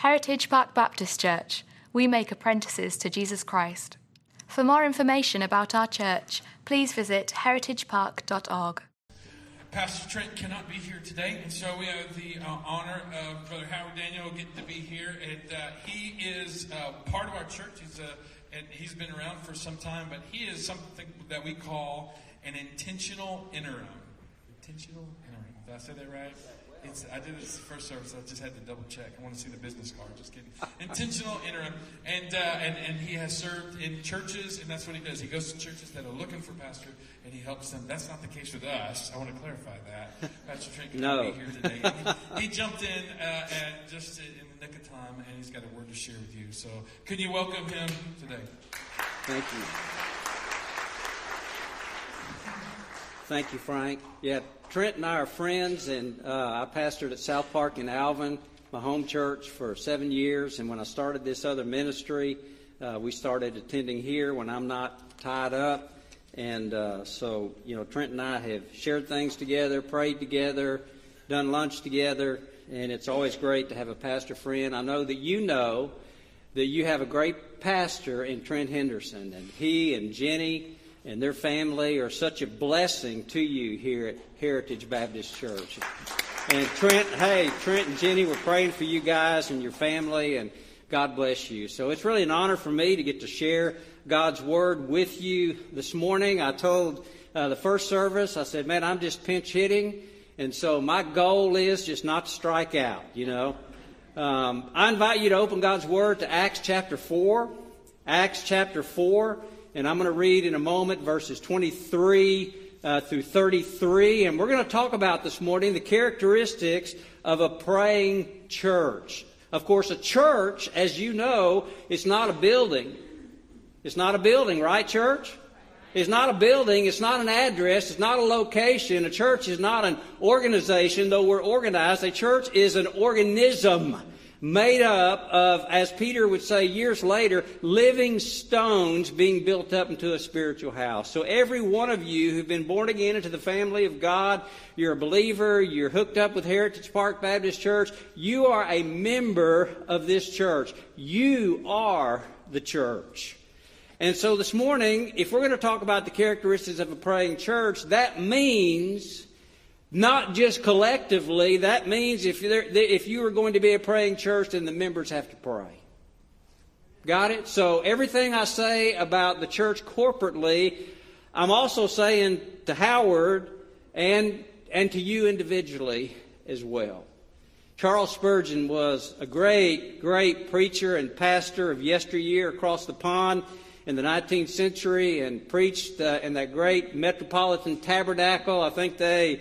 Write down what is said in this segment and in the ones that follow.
Heritage Park Baptist Church. We make apprentices to Jesus Christ. For more information about our church, please visit heritagepark.org. Pastor Trent cannot be here today, and so we have the uh, honor of Brother Howard Daniel getting to be here. And uh, he is uh, part of our church. He's a, and he's been around for some time, but he is something that we call an intentional interim. Intentional interim. Did I say that right? It's, I did this first service. I just had to double check. I want to see the business card. Just kidding. Intentional interim, and uh, and and he has served in churches, and that's what he does. He goes to churches that are looking for pastor, and he helps them. That's not the case with us. I want to clarify that. Pastor Trent can No. be here today. He, he jumped in uh, at just in the nick of time, and he's got a word to share with you. So, can you welcome him today? Thank you. Thank you, Frank. Yeah, Trent and I are friends, and uh, I pastored at South Park in Alvin, my home church, for seven years. And when I started this other ministry, uh, we started attending here when I'm not tied up. And uh, so, you know, Trent and I have shared things together, prayed together, done lunch together, and it's always great to have a pastor friend. I know that you know that you have a great pastor in Trent Henderson, and he and Jenny and their family are such a blessing to you here at Heritage Baptist Church. And Trent, hey, Trent and Jenny we're praying for you guys and your family, and God bless you. So it's really an honor for me to get to share God's Word with you this morning. I told uh, the first service, I said, man, I'm just pinch hitting, and so my goal is just not to strike out, you know. Um, I invite you to open God's Word to Acts chapter 4. Acts chapter 4, and I'm going to read in a moment verses 23 uh, through 33. And we're going to talk about this morning the characteristics of a praying church. Of course, a church, as you know, is not a building. It's not a building, right, church? It's not a building. It's not an address. It's not a location. A church is not an organization, though we're organized. A church is an organism made up of, as Peter would say years later, living stones being built up into a spiritual house. So every one of you who've been born again into the family of God, you're a believer, you're hooked up with Heritage Park Baptist Church, you are a member of this church. You are the church. And so this morning, if we're going to talk about the characteristics of a praying church, that means not just collectively, that means if, if you are going to be a praying church, then the members have to pray. Got it? So everything I say about the church corporately, I'm also saying to Howard and, and to you individually as well. Charles Spurgeon was a great, great preacher and pastor of yesteryear across the pond in the 19th century and preached uh, in that great Metropolitan Tabernacle. I think they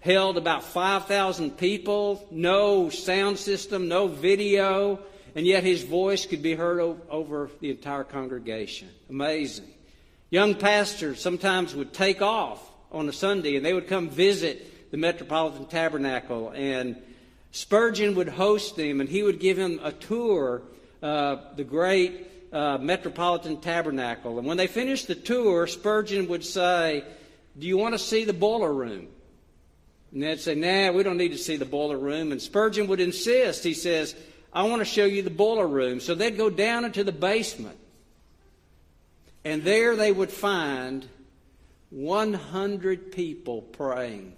held about 5,000 people, no sound system, no video, and yet his voice could be heard over the entire congregation. Amazing. Young pastors sometimes would take off on a Sunday and they would come visit the Metropolitan Tabernacle and Spurgeon would host them and he would give them a tour of the great uh, Metropolitan Tabernacle. And when they finished the tour, Spurgeon would say, Do you want to see the boiler room? And they'd say, Nah, we don't need to see the boiler room. And Spurgeon would insist. He says, I want to show you the boiler room. So they'd go down into the basement. And there they would find 100 people praying.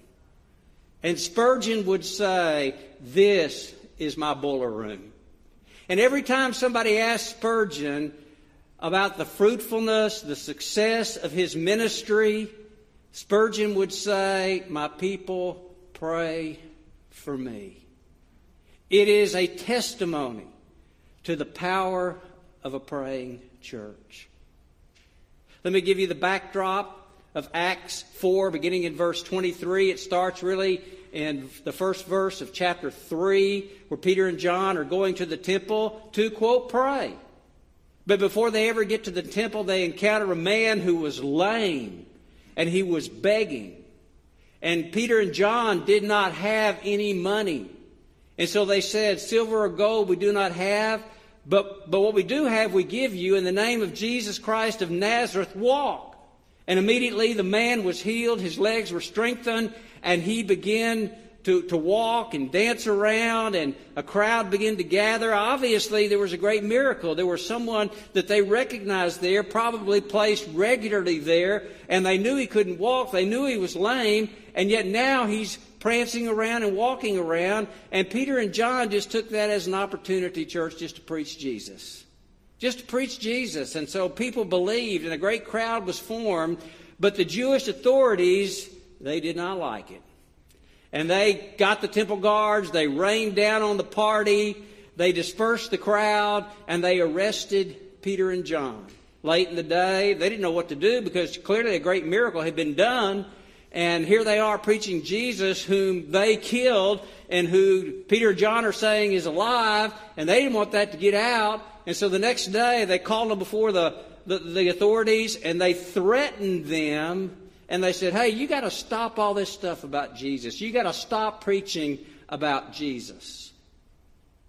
And Spurgeon would say, This is my boiler room. And every time somebody asked Spurgeon about the fruitfulness, the success of his ministry, Spurgeon would say, My people pray for me. It is a testimony to the power of a praying church. Let me give you the backdrop of Acts 4, beginning in verse 23. It starts really in the first verse of chapter 3, where Peter and John are going to the temple to, quote, pray. But before they ever get to the temple, they encounter a man who was lame and he was begging. And Peter and John did not have any money. And so they said, Silver or gold we do not have, but, but what we do have we give you. In the name of Jesus Christ of Nazareth, walk. And immediately the man was healed, his legs were strengthened, and he began to, to walk and dance around, and a crowd began to gather. Obviously, there was a great miracle. There was someone that they recognized there, probably placed regularly there, and they knew he couldn't walk. They knew he was lame, and yet now he's prancing around and walking around. And Peter and John just took that as an opportunity, church, just to preach Jesus. Just to preach Jesus. And so people believed, and a great crowd was formed, but the Jewish authorities, they did not like it. And they got the temple guards, they rained down on the party, they dispersed the crowd, and they arrested Peter and John. Late in the day, they didn't know what to do because clearly a great miracle had been done. And here they are preaching Jesus, whom they killed, and who Peter and John are saying is alive, and they didn't want that to get out. And so the next day, they called them before the, the, the authorities, and they threatened them and they said, hey, you got to stop all this stuff about Jesus. You got to stop preaching about Jesus.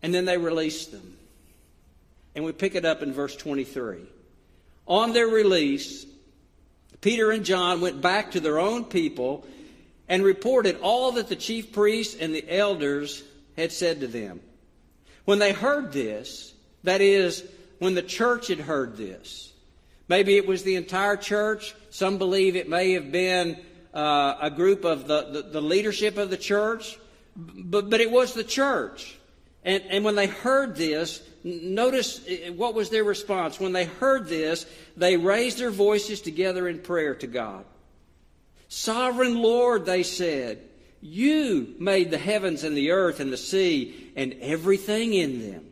And then they released them. And we pick it up in verse 23. On their release, Peter and John went back to their own people and reported all that the chief priests and the elders had said to them. When they heard this, that is, when the church had heard this, maybe it was the entire church, some believe it may have been uh, a group of the, the, the, leadership of the church, but, but it was the church. And, and when they heard this, notice what was their response. When they heard this, they raised their voices together in prayer to God. Sovereign Lord, they said, you made the heavens and the earth and the sea and everything in them.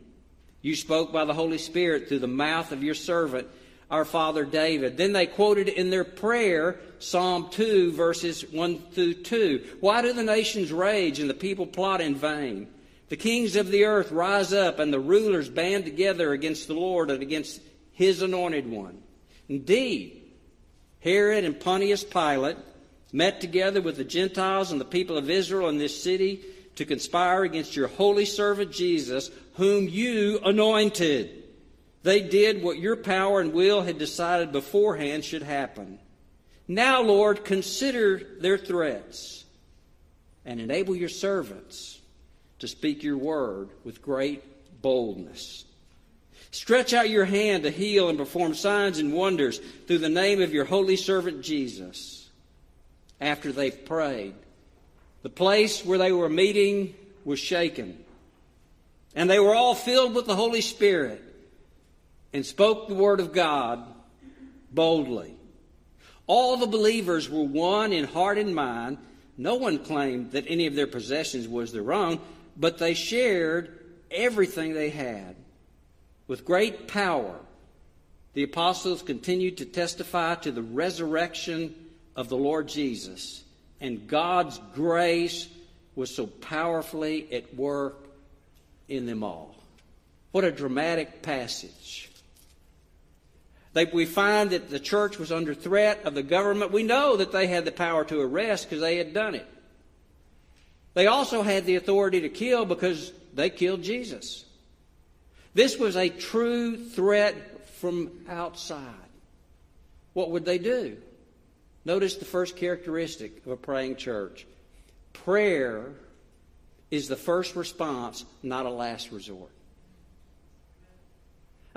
You spoke by the Holy Spirit through the mouth of your servant our father David. Then they quoted in their prayer Psalm 2, verses 1 through 2. Why do the nations rage and the people plot in vain? The kings of the earth rise up and the rulers band together against the Lord and against his anointed one. Indeed, Herod and Pontius Pilate met together with the Gentiles and the people of Israel in this city to conspire against your holy servant Jesus, whom you anointed. They did what your power and will had decided beforehand should happen. Now, Lord, consider their threats and enable your servants to speak your word with great boldness. Stretch out your hand to heal and perform signs and wonders through the name of your holy servant Jesus. After they prayed, the place where they were meeting was shaken, and they were all filled with the Holy Spirit and spoke the word of God boldly. All the believers were one in heart and mind. No one claimed that any of their possessions was their own, but they shared everything they had. With great power, the apostles continued to testify to the resurrection of the Lord Jesus, and God's grace was so powerfully at work in them all. What a dramatic passage. They, we find that the church was under threat of the government. We know that they had the power to arrest because they had done it. They also had the authority to kill because they killed Jesus. This was a true threat from outside. What would they do? Notice the first characteristic of a praying church prayer is the first response, not a last resort.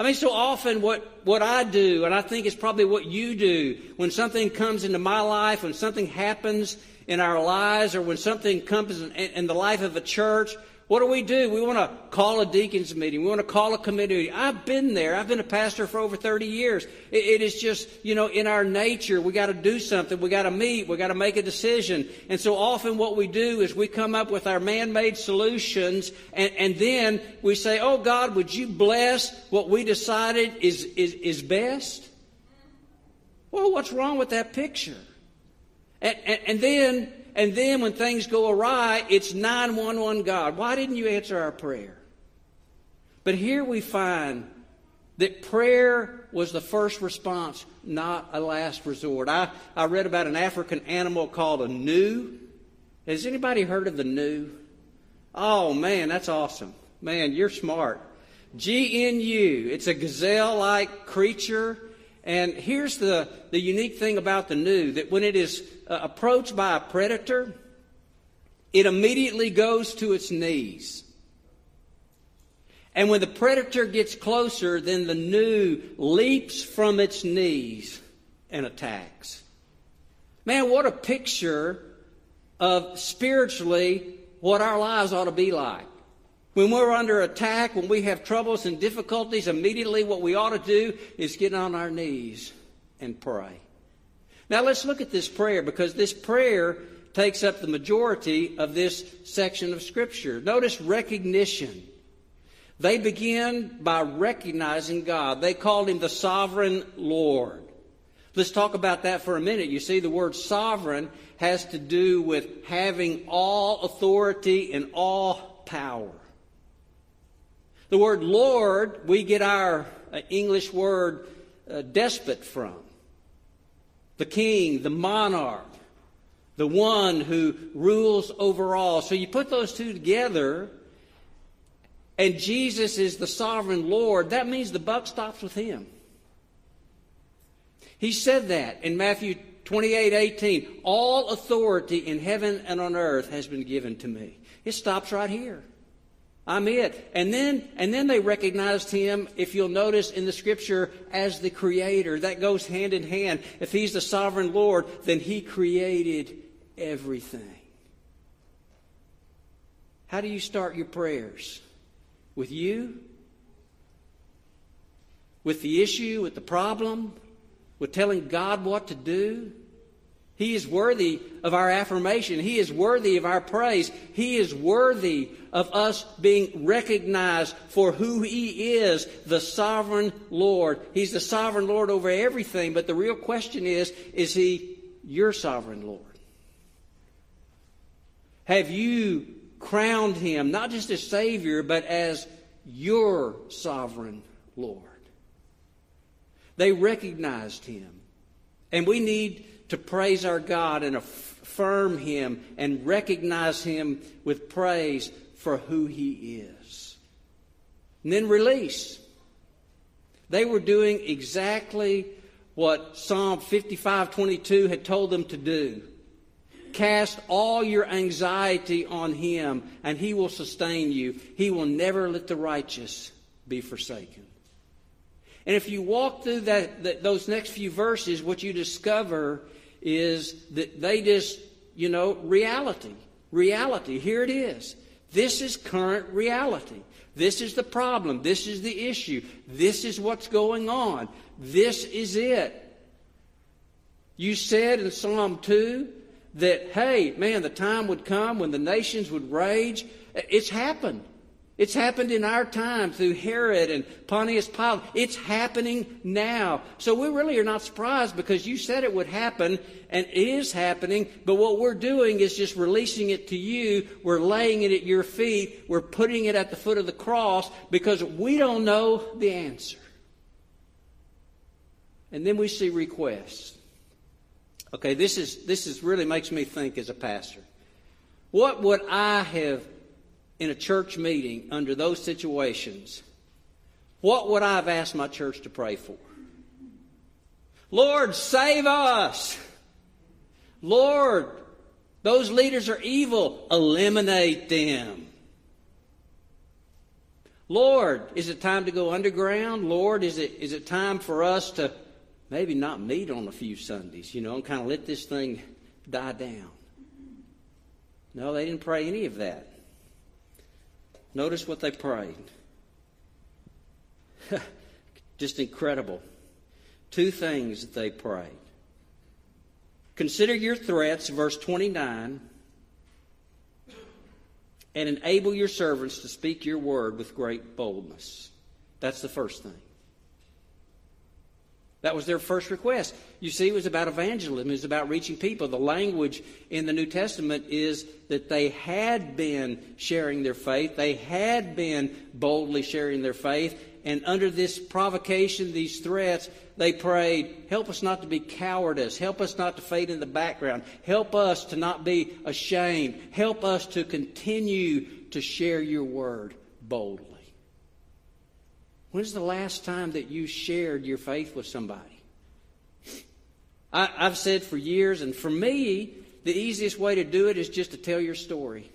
I mean, so often what, what I do, and I think it's probably what you do, when something comes into my life, when something happens in our lives, or when something comes in, in the life of a church, what do we do? We want to call a deacons meeting. We want to call a committee I've been there. I've been a pastor for over 30 years. it, it is just, you know, in our nature. We got to do something. We got to meet. We got to make a decision. And so often what we do is we come up with our man-made solutions and, and then we say, oh God, would you bless what we decided is, is, is best? Well, what's wrong with that picture? and, and, and then and then when things go awry, it's 911 God. Why didn't you answer our prayer? But here we find that prayer was the first response, not a last resort. I, I read about an African animal called a gnu. Has anybody heard of the gnu? Oh, man, that's awesome. Man, you're smart. G N U. It's a gazelle like creature. And here's the, the unique thing about the gnu that when it is uh, approached by a predator, it immediately goes to its knees. And when the predator gets closer, then the gnu leaps from its knees and attacks. Man, what a picture of spiritually what our lives ought to be like. When we're under attack, when we have troubles and difficulties, immediately what we ought to do is get on our knees and pray. Now let's look at this prayer because this prayer takes up the majority of this section of Scripture. Notice recognition. They begin by recognizing God. They called him the sovereign Lord. Let's talk about that for a minute. You see, the word sovereign has to do with having all authority and all power. The word Lord, we get our uh, English word uh, despot from. The king, the monarch, the one who rules over all. So you put those two together, and Jesus is the sovereign Lord, that means the buck stops with him. He said that in Matthew 28 18. All authority in heaven and on earth has been given to me. It stops right here. I'm it. And then, and then they recognized him, if you'll notice in the scripture, as the creator. That goes hand in hand. If he's the sovereign Lord, then he created everything. How do you start your prayers? With you? With the issue, with the problem? With telling God what to do? He is worthy of our affirmation. He is worthy of our praise. He is worthy of us being recognized for who He is, the sovereign Lord. He's the sovereign Lord over everything, but the real question is is He your sovereign Lord? Have you crowned Him not just as Savior, but as your sovereign Lord? They recognized Him. And we need to praise our God and affirm Him and recognize Him with praise for who He is. And then release. They were doing exactly what Psalm 55:22 had told them to do. Cast all your anxiety on him and he will sustain you. He will never let the righteous be forsaken. And if you walk through that, that, those next few verses, what you discover is that they just, you know, reality. Reality. Here it is. This is current reality. This is the problem. This is the issue. This is what's going on. This is it. You said in Psalm 2 that, hey, man, the time would come when the nations would rage. It's happened. It's happened in our time through Herod and Pontius Pilate. It's happening now. So we really are not surprised because you said it would happen and it is happening. But what we're doing is just releasing it to you. We're laying it at your feet. We're putting it at the foot of the cross because we don't know the answer. And then we see requests. Okay, this is this is really makes me think as a pastor. What would I have in a church meeting under those situations, what would I have asked my church to pray for? Lord, save us. Lord, those leaders are evil. Eliminate them. Lord, is it time to go underground? Lord, is it, is it time for us to maybe not meet on a few Sundays, you know, and kind of let this thing die down? No, they didn't pray any of that. Notice what they prayed. Just incredible. Two things that they prayed. Consider your threats, verse 29, and enable your servants to speak your word with great boldness. That's the first thing. That was their first request. You see, it was about evangelism. It was about reaching people. The language in the New Testament is that they had been sharing their faith. They had been boldly sharing their faith. And under this provocation, these threats, they prayed, help us not to be cowardice. Help us not to fade in the background. Help us to not be ashamed. Help us to continue to share your word boldly. When's the last time that you shared your faith with somebody? I, have said for years, and for me, the easiest way to do it is just to tell your story.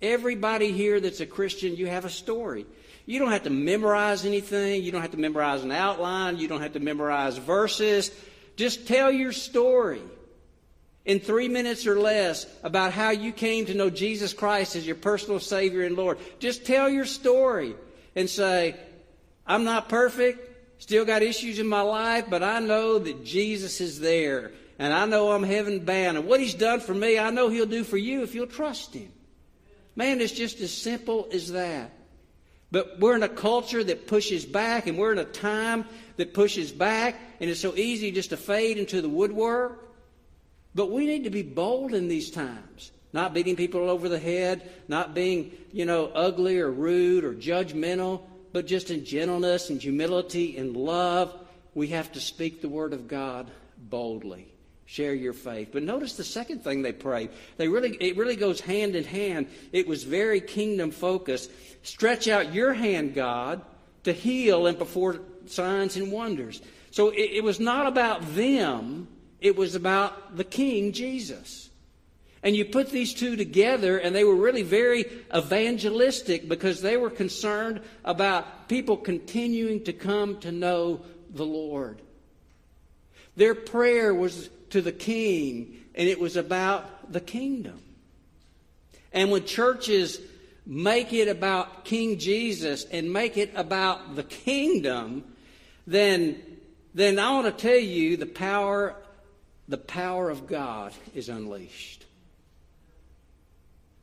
Everybody here that's a Christian, you have a story. You don't have to memorize anything. You don't have to memorize an outline. You don't have to memorize verses. Just tell your story in three minutes or less about how you came to know Jesus Christ as your personal Savior and Lord. Just tell your story and say, I'm not perfect, still got issues in my life, but I know that Jesus is there. And I know I'm heaven bound. And what He's done for me, I know He'll do for you if you'll trust Him. Man, it's just as simple as that. But we're in a culture that pushes back, and we're in a time that pushes back, and it's so easy just to fade into the woodwork. But we need to be bold in these times. Not beating people over the head, not being, you know, ugly or rude or judgmental, but just in gentleness and humility and love, we have to speak the word of God boldly. Share your faith. But notice the second thing they prayed. They really, it really goes hand in hand. It was very kingdom focused. Stretch out your hand, God, to heal and perform signs and wonders. So it, it was not about them, it was about the King, Jesus. And you put these two together, and they were really very evangelistic because they were concerned about people continuing to come to know the Lord. Their prayer was to the king, and it was about the kingdom. And when churches make it about King Jesus and make it about the kingdom, then, then I want to tell you the power, the power of God is unleashed.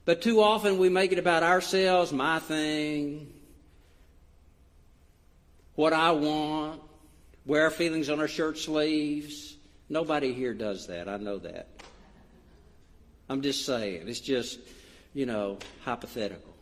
But too often we make it about ourselves, my thing, what I want, wear our feelings on our shirt sleeves, Nobody here does that. I know that. I'm just saying. It's just, you know, hypothetical.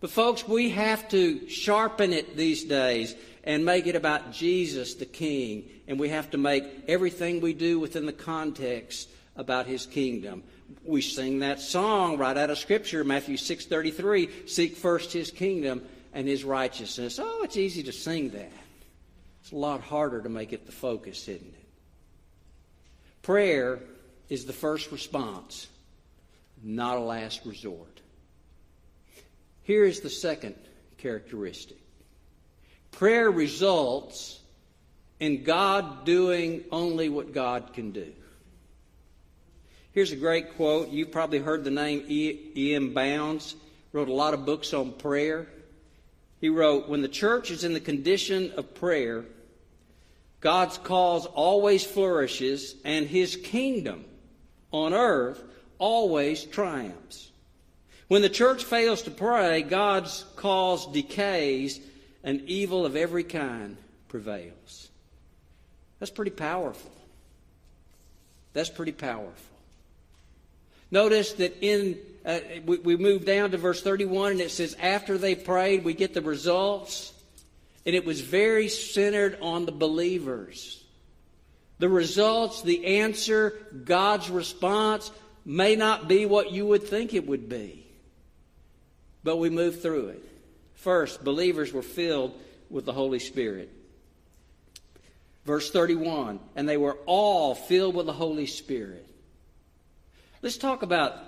But, folks, we have to sharpen it these days and make it about Jesus the King. And we have to make everything we do within the context about his kingdom. We sing that song right out of Scripture, Matthew 6.33, Seek first his kingdom and his righteousness. Oh, it's easy to sing that. It's a lot harder to make it the focus, isn't it? Prayer is the first response, not a last resort. Here is the second characteristic prayer results in God doing only what God can do. Here's a great quote. You've probably heard the name E.M. Bounds. Wrote a lot of books on prayer. He wrote, When the church is in the condition of prayer, God's cause always flourishes, and his kingdom on earth always triumphs. When the church fails to pray, God's cause decays, and evil of every kind prevails. That's pretty powerful. That's pretty powerful. Notice that in uh, we, we move down to verse 31 and it says after they prayed we get the results and it was very centered on the believers. The results, the answer, God's response may not be what you would think it would be. But we move through it. First, believers were filled with the Holy Spirit. Verse 31 and they were all filled with the Holy Spirit. Let's talk about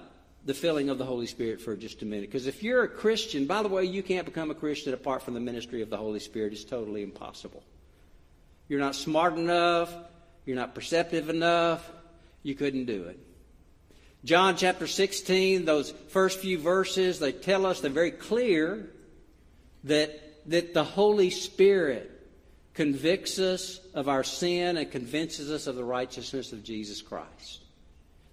the filling of the Holy Spirit for just a minute. Because if you're a Christian, by the way, you can't become a Christian apart from the ministry of the Holy Spirit. It's totally impossible. You're not smart enough. You're not perceptive enough. You couldn't do it. John chapter 16, those first few verses, they tell us, they're very clear that, that the Holy Spirit convicts us of our sin and convinces us of the righteousness of Jesus Christ.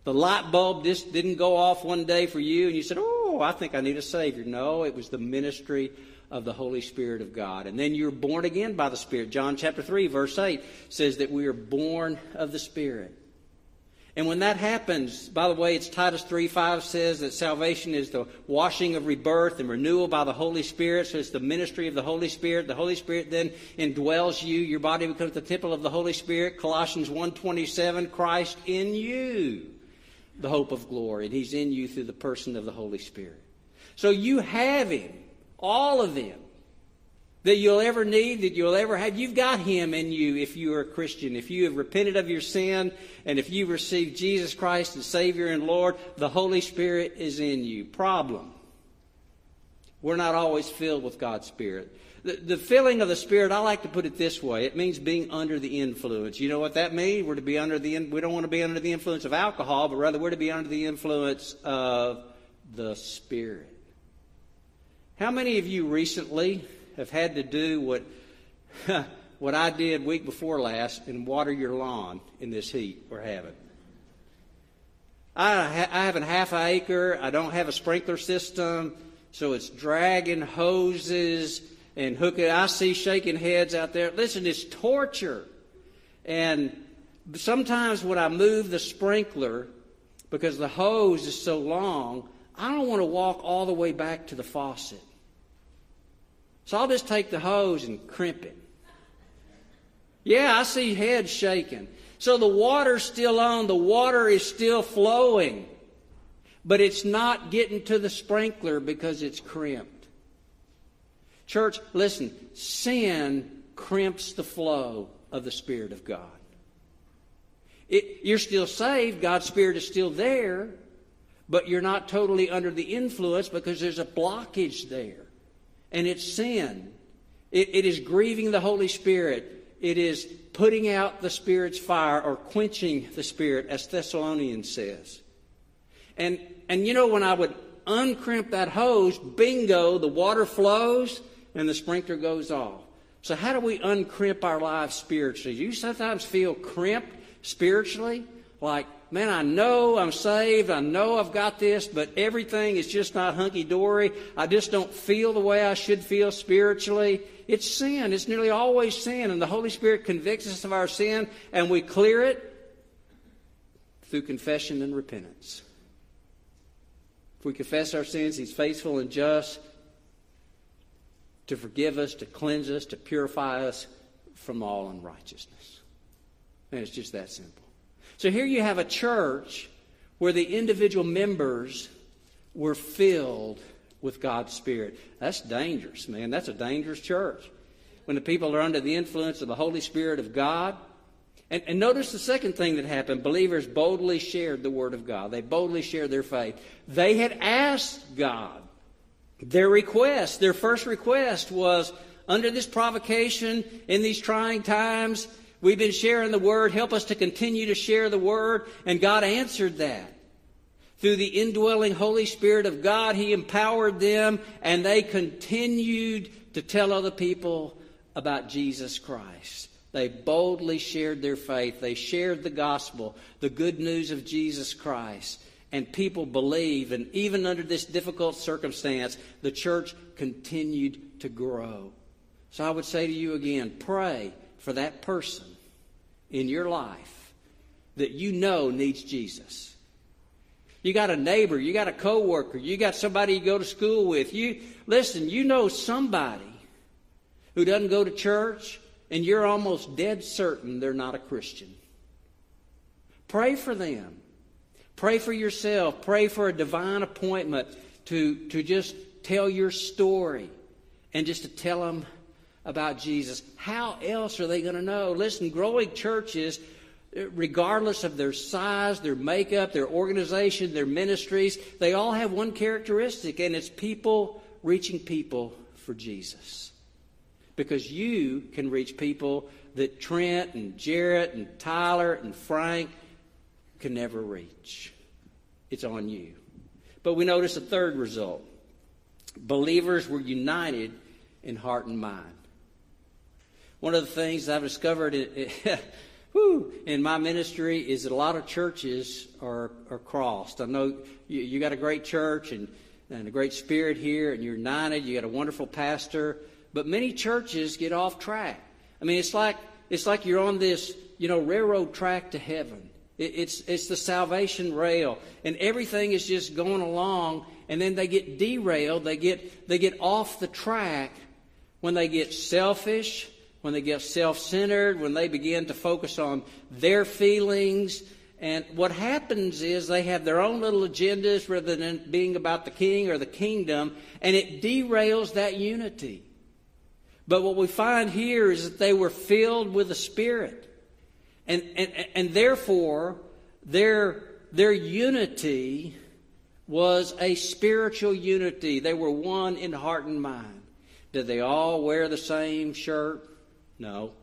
The light bulb just didn't go off one day for you and you said, Oh, I think I need a Savior. No, it was the ministry of the Holy Spirit of God. And then you're born again by the Spirit. John chapter 3, verse 8 says that we are born of the Spirit. And when that happens, by the way, it's Titus 3 5 says that salvation is the washing of rebirth and renewal by the Holy Spirit. So it's the ministry of the Holy Spirit. The Holy Spirit then indwells you. Your body becomes the temple of the Holy Spirit. Colossians 1 27, Christ in you the hope of glory, and He's in you through the person of the Holy Spirit. So you have Him, all of them, that you'll ever need, that you'll ever have. You've got Him in you if you are a Christian. If you have repented of your sin and if you've received Jesus Christ as Savior and Lord, the Holy Spirit is in you. Problem. We're not always filled with God's Spirit. The, the filling of the Spirit, I like to put it this way. It means being under the influence. You know what that means? We're to be under the, we don't want to be under the influence of alcohol, but rather we're to be under the influence of the Spirit. How many of you recently have had to do what, what I did week before last and water your lawn in this heat we're having? I, I have a half acre. I don't have a sprinkler system, so it's dragging hoses and hooking. I see shaking heads out there. Listen, it's torture. And sometimes when I move the sprinkler, because the hose is so long, I don't want to walk all the way back to the faucet. So I'll just take the hose and crimp it. Yeah, I see heads shaking. So the water's still on, the water is still flowing, but it's not getting to the sprinkler because it's crimped. Church, listen, sin crimps the flow of the Spirit of God. It, you're still saved, God's Spirit is still there, but you're not totally under the influence because there's a blockage there. And it's sin. It, it is grieving the Holy Spirit. It is putting out the Spirit's fire or quenching the Spirit, as Thessalonians says. And, and you know, when I would uncrimp that hose, bingo, the water flows and the sprinkler goes off. So, how do we uncrimp our lives spiritually? Do you sometimes feel crimped spiritually? Like, man, I know I'm saved. I know I've got this, but everything is just not hunky dory. I just don't feel the way I should feel spiritually. It's sin. It's nearly always sin. And the Holy Spirit convicts us of our sin, and we clear it through confession and repentance. If we confess our sins, He's faithful and just to forgive us, to cleanse us, to purify us from all unrighteousness. And it's just that simple. So here you have a church where the individual members were filled with God's Spirit. That's dangerous, man. That's a dangerous church. When the people are under the influence of the Holy Spirit of God. And, and notice the second thing that happened. Believers boldly shared the Word of God. They boldly shared their faith. They had asked God their request, their first request was under this provocation, in these trying times, we've been sharing the Word. Help us to continue to share the Word. And God answered that. Through the indwelling Holy Spirit of God, He empowered them, and they continued to tell other people about Jesus Christ. They boldly shared their faith. They shared the gospel, the good news of Jesus Christ and people believe. And even under this difficult circumstance, the church continued to grow. So I would say to you again pray for that person in your life that you know needs Jesus. You got a neighbor, you got a coworker, you got somebody you go to school with. You listen, you know somebody who doesn't go to church and you're almost dead certain they're not a Christian. Pray for them. Pray for yourself. Pray for a divine appointment to, to just tell your story and just to tell them about Jesus. How else are they going to know? Listen, growing churches, regardless of their size, their makeup, their organization, their ministries, they all have one characteristic, and it's people reaching people for Jesus. Because you can reach people that Trent and Jarrett and Tyler and Frank can never reach. It's on you. But we notice a third result believers were united in heart and mind. One of the things I've discovered in, in my ministry is that a lot of churches are, are crossed. I know you, you got a great church and, and a great spirit here, and you're united, you got a wonderful pastor, but many churches get off track. I mean, it's like, it's like you're on this, you know, railroad track to heaven. It's, it's the salvation rail. And everything is just going along, and then they get derailed. They get, they get off the track when they get selfish, when they get self centered, when they begin to focus on their feelings. And what happens is they have their own little agendas rather than being about the king or the kingdom, and it derails that unity. But what we find here is that they were filled with the Spirit. And, and, and therefore, their, their unity was a spiritual unity. They were one in heart and mind. Did they all wear the same shirt? No.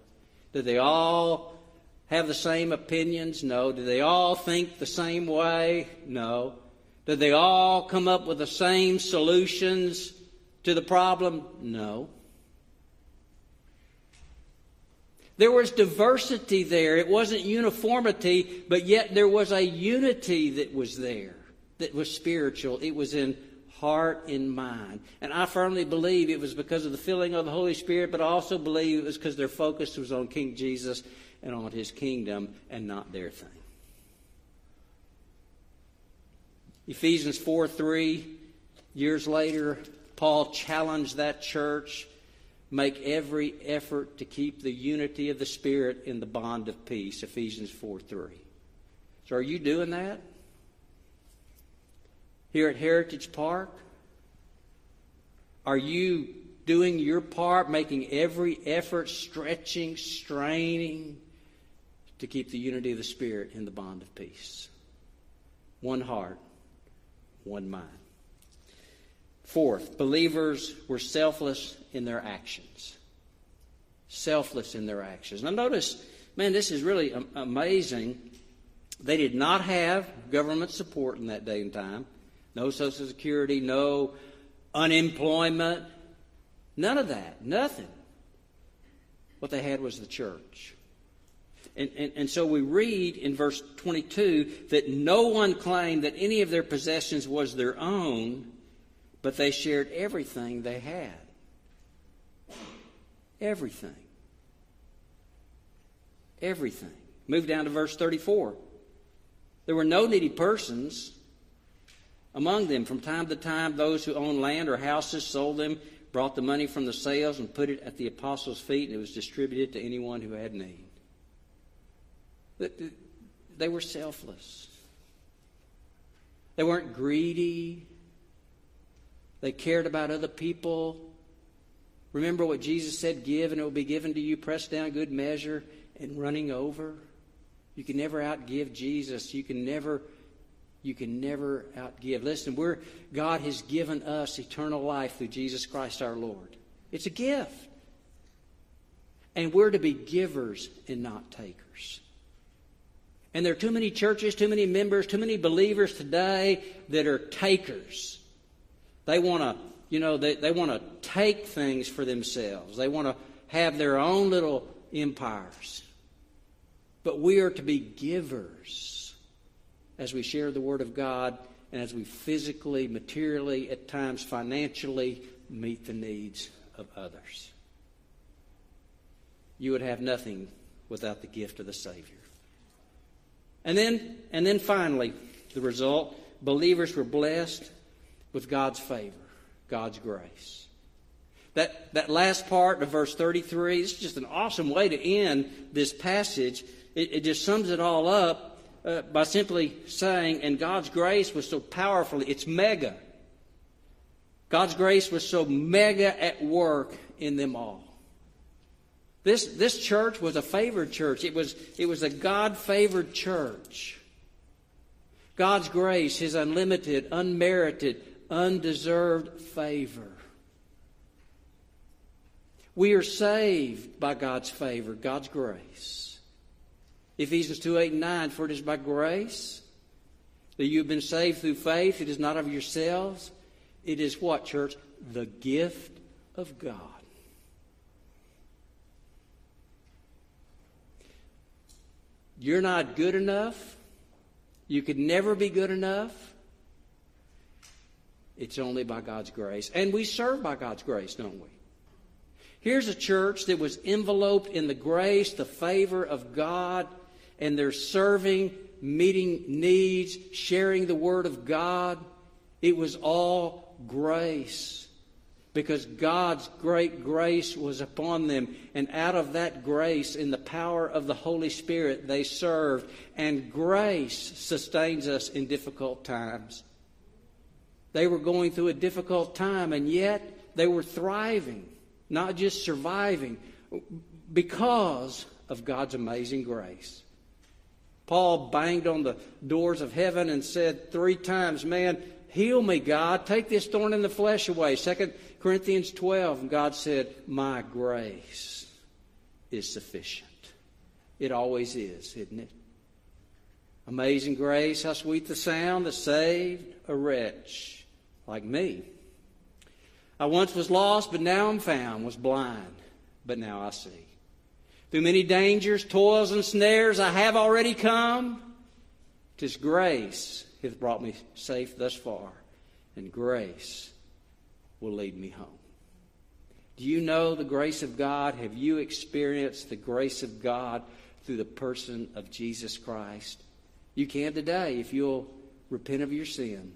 Did they all have the same opinions? No. Did they all think the same way? No. Did they all come up with the same solutions to the problem? No. There was diversity there. It wasn't uniformity, but yet there was a unity that was there, that was spiritual. It was in heart and mind. And I firmly believe it was because of the filling of the Holy Spirit, but I also believe it was because their focus was on King Jesus and on his kingdom and not their thing. Ephesians 4 3, years later, Paul challenged that church Make every effort to keep the unity of the Spirit in the bond of peace. Ephesians 4 3. So, are you doing that? Here at Heritage Park? Are you doing your part, making every effort, stretching, straining to keep the unity of the Spirit in the bond of peace? One heart, one mind. Fourth, believers were selfless in their actions. Selfless in their actions. Now, notice, man, this is really amazing. They did not have government support in that day and time. No Social Security, no unemployment, none of that, nothing. What they had was the church. And, and, and, so we read in verse 22 that no one claimed that any of their possessions was their own, but they shared everything they had. Everything. Everything. Move down to verse 34. There were no needy persons among them. From time to time, those who owned land or houses sold them, brought the money from the sales, and put it at the apostles' feet, and it was distributed to anyone who had need. They were selfless. They weren't greedy. They cared about other people. Remember what Jesus said give, and it will be given to you, pressed down, good measure, and running over. You can never outgive Jesus. You can never. You can never outgive. Listen, we're, God has given us eternal life through Jesus Christ our Lord. It's a gift. And we're to be givers and not takers. And there are too many churches, too many members, too many believers today that are takers. They want to, you know, they, they want to take things for themselves. They want to have their own little empires. But we are to be givers as we share the Word of God and as we physically, materially, at times financially meet the needs of others. You would have nothing without the gift of the Savior. And then, and then finally, the result believers were blessed with God's favor, God's grace. That, that last part of verse 33 is just an awesome way to end this passage. It, it just sums it all up uh, by simply saying, and God's grace was so powerfully, it's mega. God's grace was so mega at work in them all. This, this church was a favored church. It was, it was a God favored church. God's grace, His unlimited, unmerited, undeserved favor. We are saved by God's favor, God's grace. Ephesians 2 8 and 9, for it is by grace that you have been saved through faith. It is not of yourselves. It is what, church? The gift of God. You're not good enough. You could never be good enough. It's only by God's grace. And we serve by God's grace, don't we? Here's a church that was enveloped in the grace, the favor of God, and they're serving, meeting needs, sharing the Word of God. It was all grace because God's great grace was upon them. And out of that grace, in the power of the Holy Spirit, they served. And grace sustains us in difficult times. They were going through a difficult time, and yet they were thriving. not just surviving, because of God's amazing grace. Paul banged on the doors of heaven and said three times, Man, heal me, God. Take this thorn in the flesh away. 2 Corinthians 12. And God said, My grace is sufficient. It always is, isn't it? Amazing grace, how sweet the sound that saved a wretch like me. I once was lost, but now I'm found, was blind, but now I see. Through many dangers, toils, and snares, I have already come. Tis grace hath brought me safe thus far, and grace will lead me home. Do you know the grace of God? Have you experienced the grace of God through the person of Jesus Christ? You can today if you'll repent of your sin.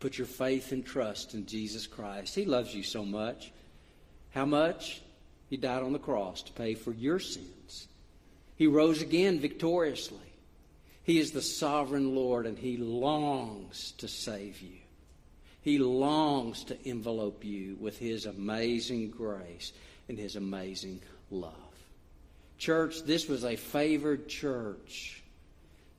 Put your faith and trust in Jesus Christ. He loves you so much. How much? He died on the cross to pay for your sins. He rose again victoriously. He is the sovereign Lord and He longs to save you. He longs to envelope you with His amazing grace and His amazing love. Church, this was a favored church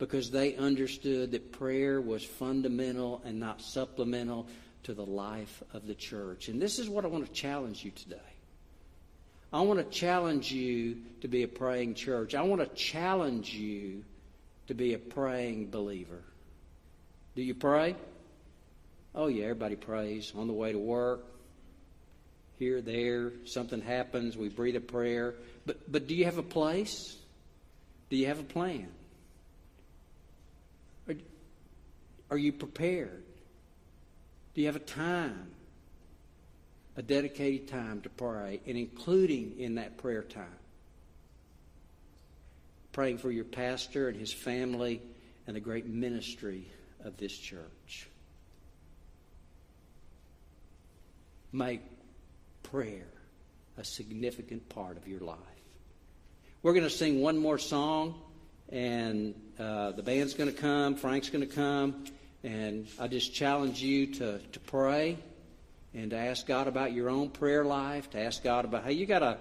because they understood that prayer was fundamental and not supplemental to the life of the church. And this is what I want to challenge you today. I want to challenge you to be a praying church. I want to challenge you to be a praying believer. Do you pray? Oh, yeah, everybody prays on the way to work, here, there, something happens, we breathe a prayer. But, but do you have a place? Do you have a plan? Are, are you prepared? Do you have a time? a dedicated time to pray, and including in that prayer time, praying for your pastor and his family and the great ministry of this church. Make prayer a significant part of your life. We're going to sing one more song, and uh, the band's going to come, Frank's going to come, and I just challenge you to, to pray and to ask God about your own prayer life, to ask God about, hey, you got to,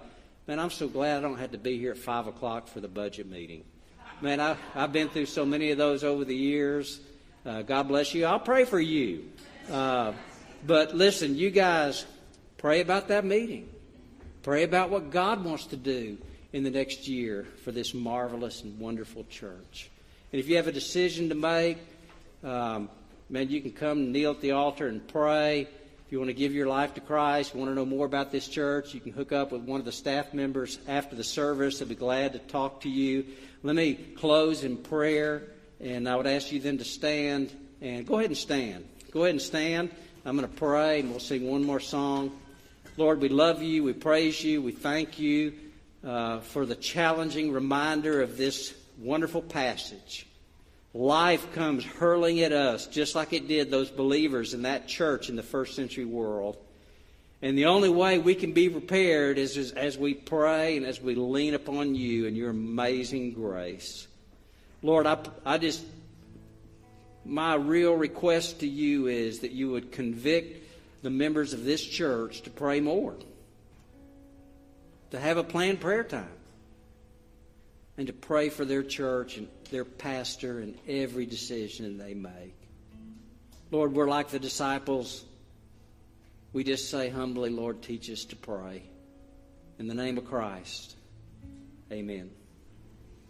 man, I'm so glad I don't have to be here at 5 o'clock for the budget meeting. Man, I, I've been through so many of those over the years. Uh, God bless you. I'll pray for you. Uh, but listen, you guys, pray about that meeting. Pray about what God wants to do in the next year for this marvelous and wonderful church. And if you have a decision to make, um, man, you can come kneel at the altar and pray. If you want to give your life to Christ, want to know more about this church, you can hook up with one of the staff members after the service. They'll be glad to talk to you. Let me close in prayer, and I would ask you then to stand and go ahead and stand. Go ahead and stand. I'm going to pray, and we'll sing one more song. Lord, we love you. We praise you. We thank you uh, for the challenging reminder of this wonderful passage. Life comes hurling at us just like it did those believers in that church in the first century world. And the only way we can be prepared is, is as we pray and as we lean upon you and your amazing grace. Lord, I, I just, my real request to you is that you would convict the members of this church to pray more, to have a planned prayer time, and to pray for their church and their pastor in every decision they make. Lord, we're like the disciples. We just say humbly, Lord, teach us to pray. In the name of Christ, amen.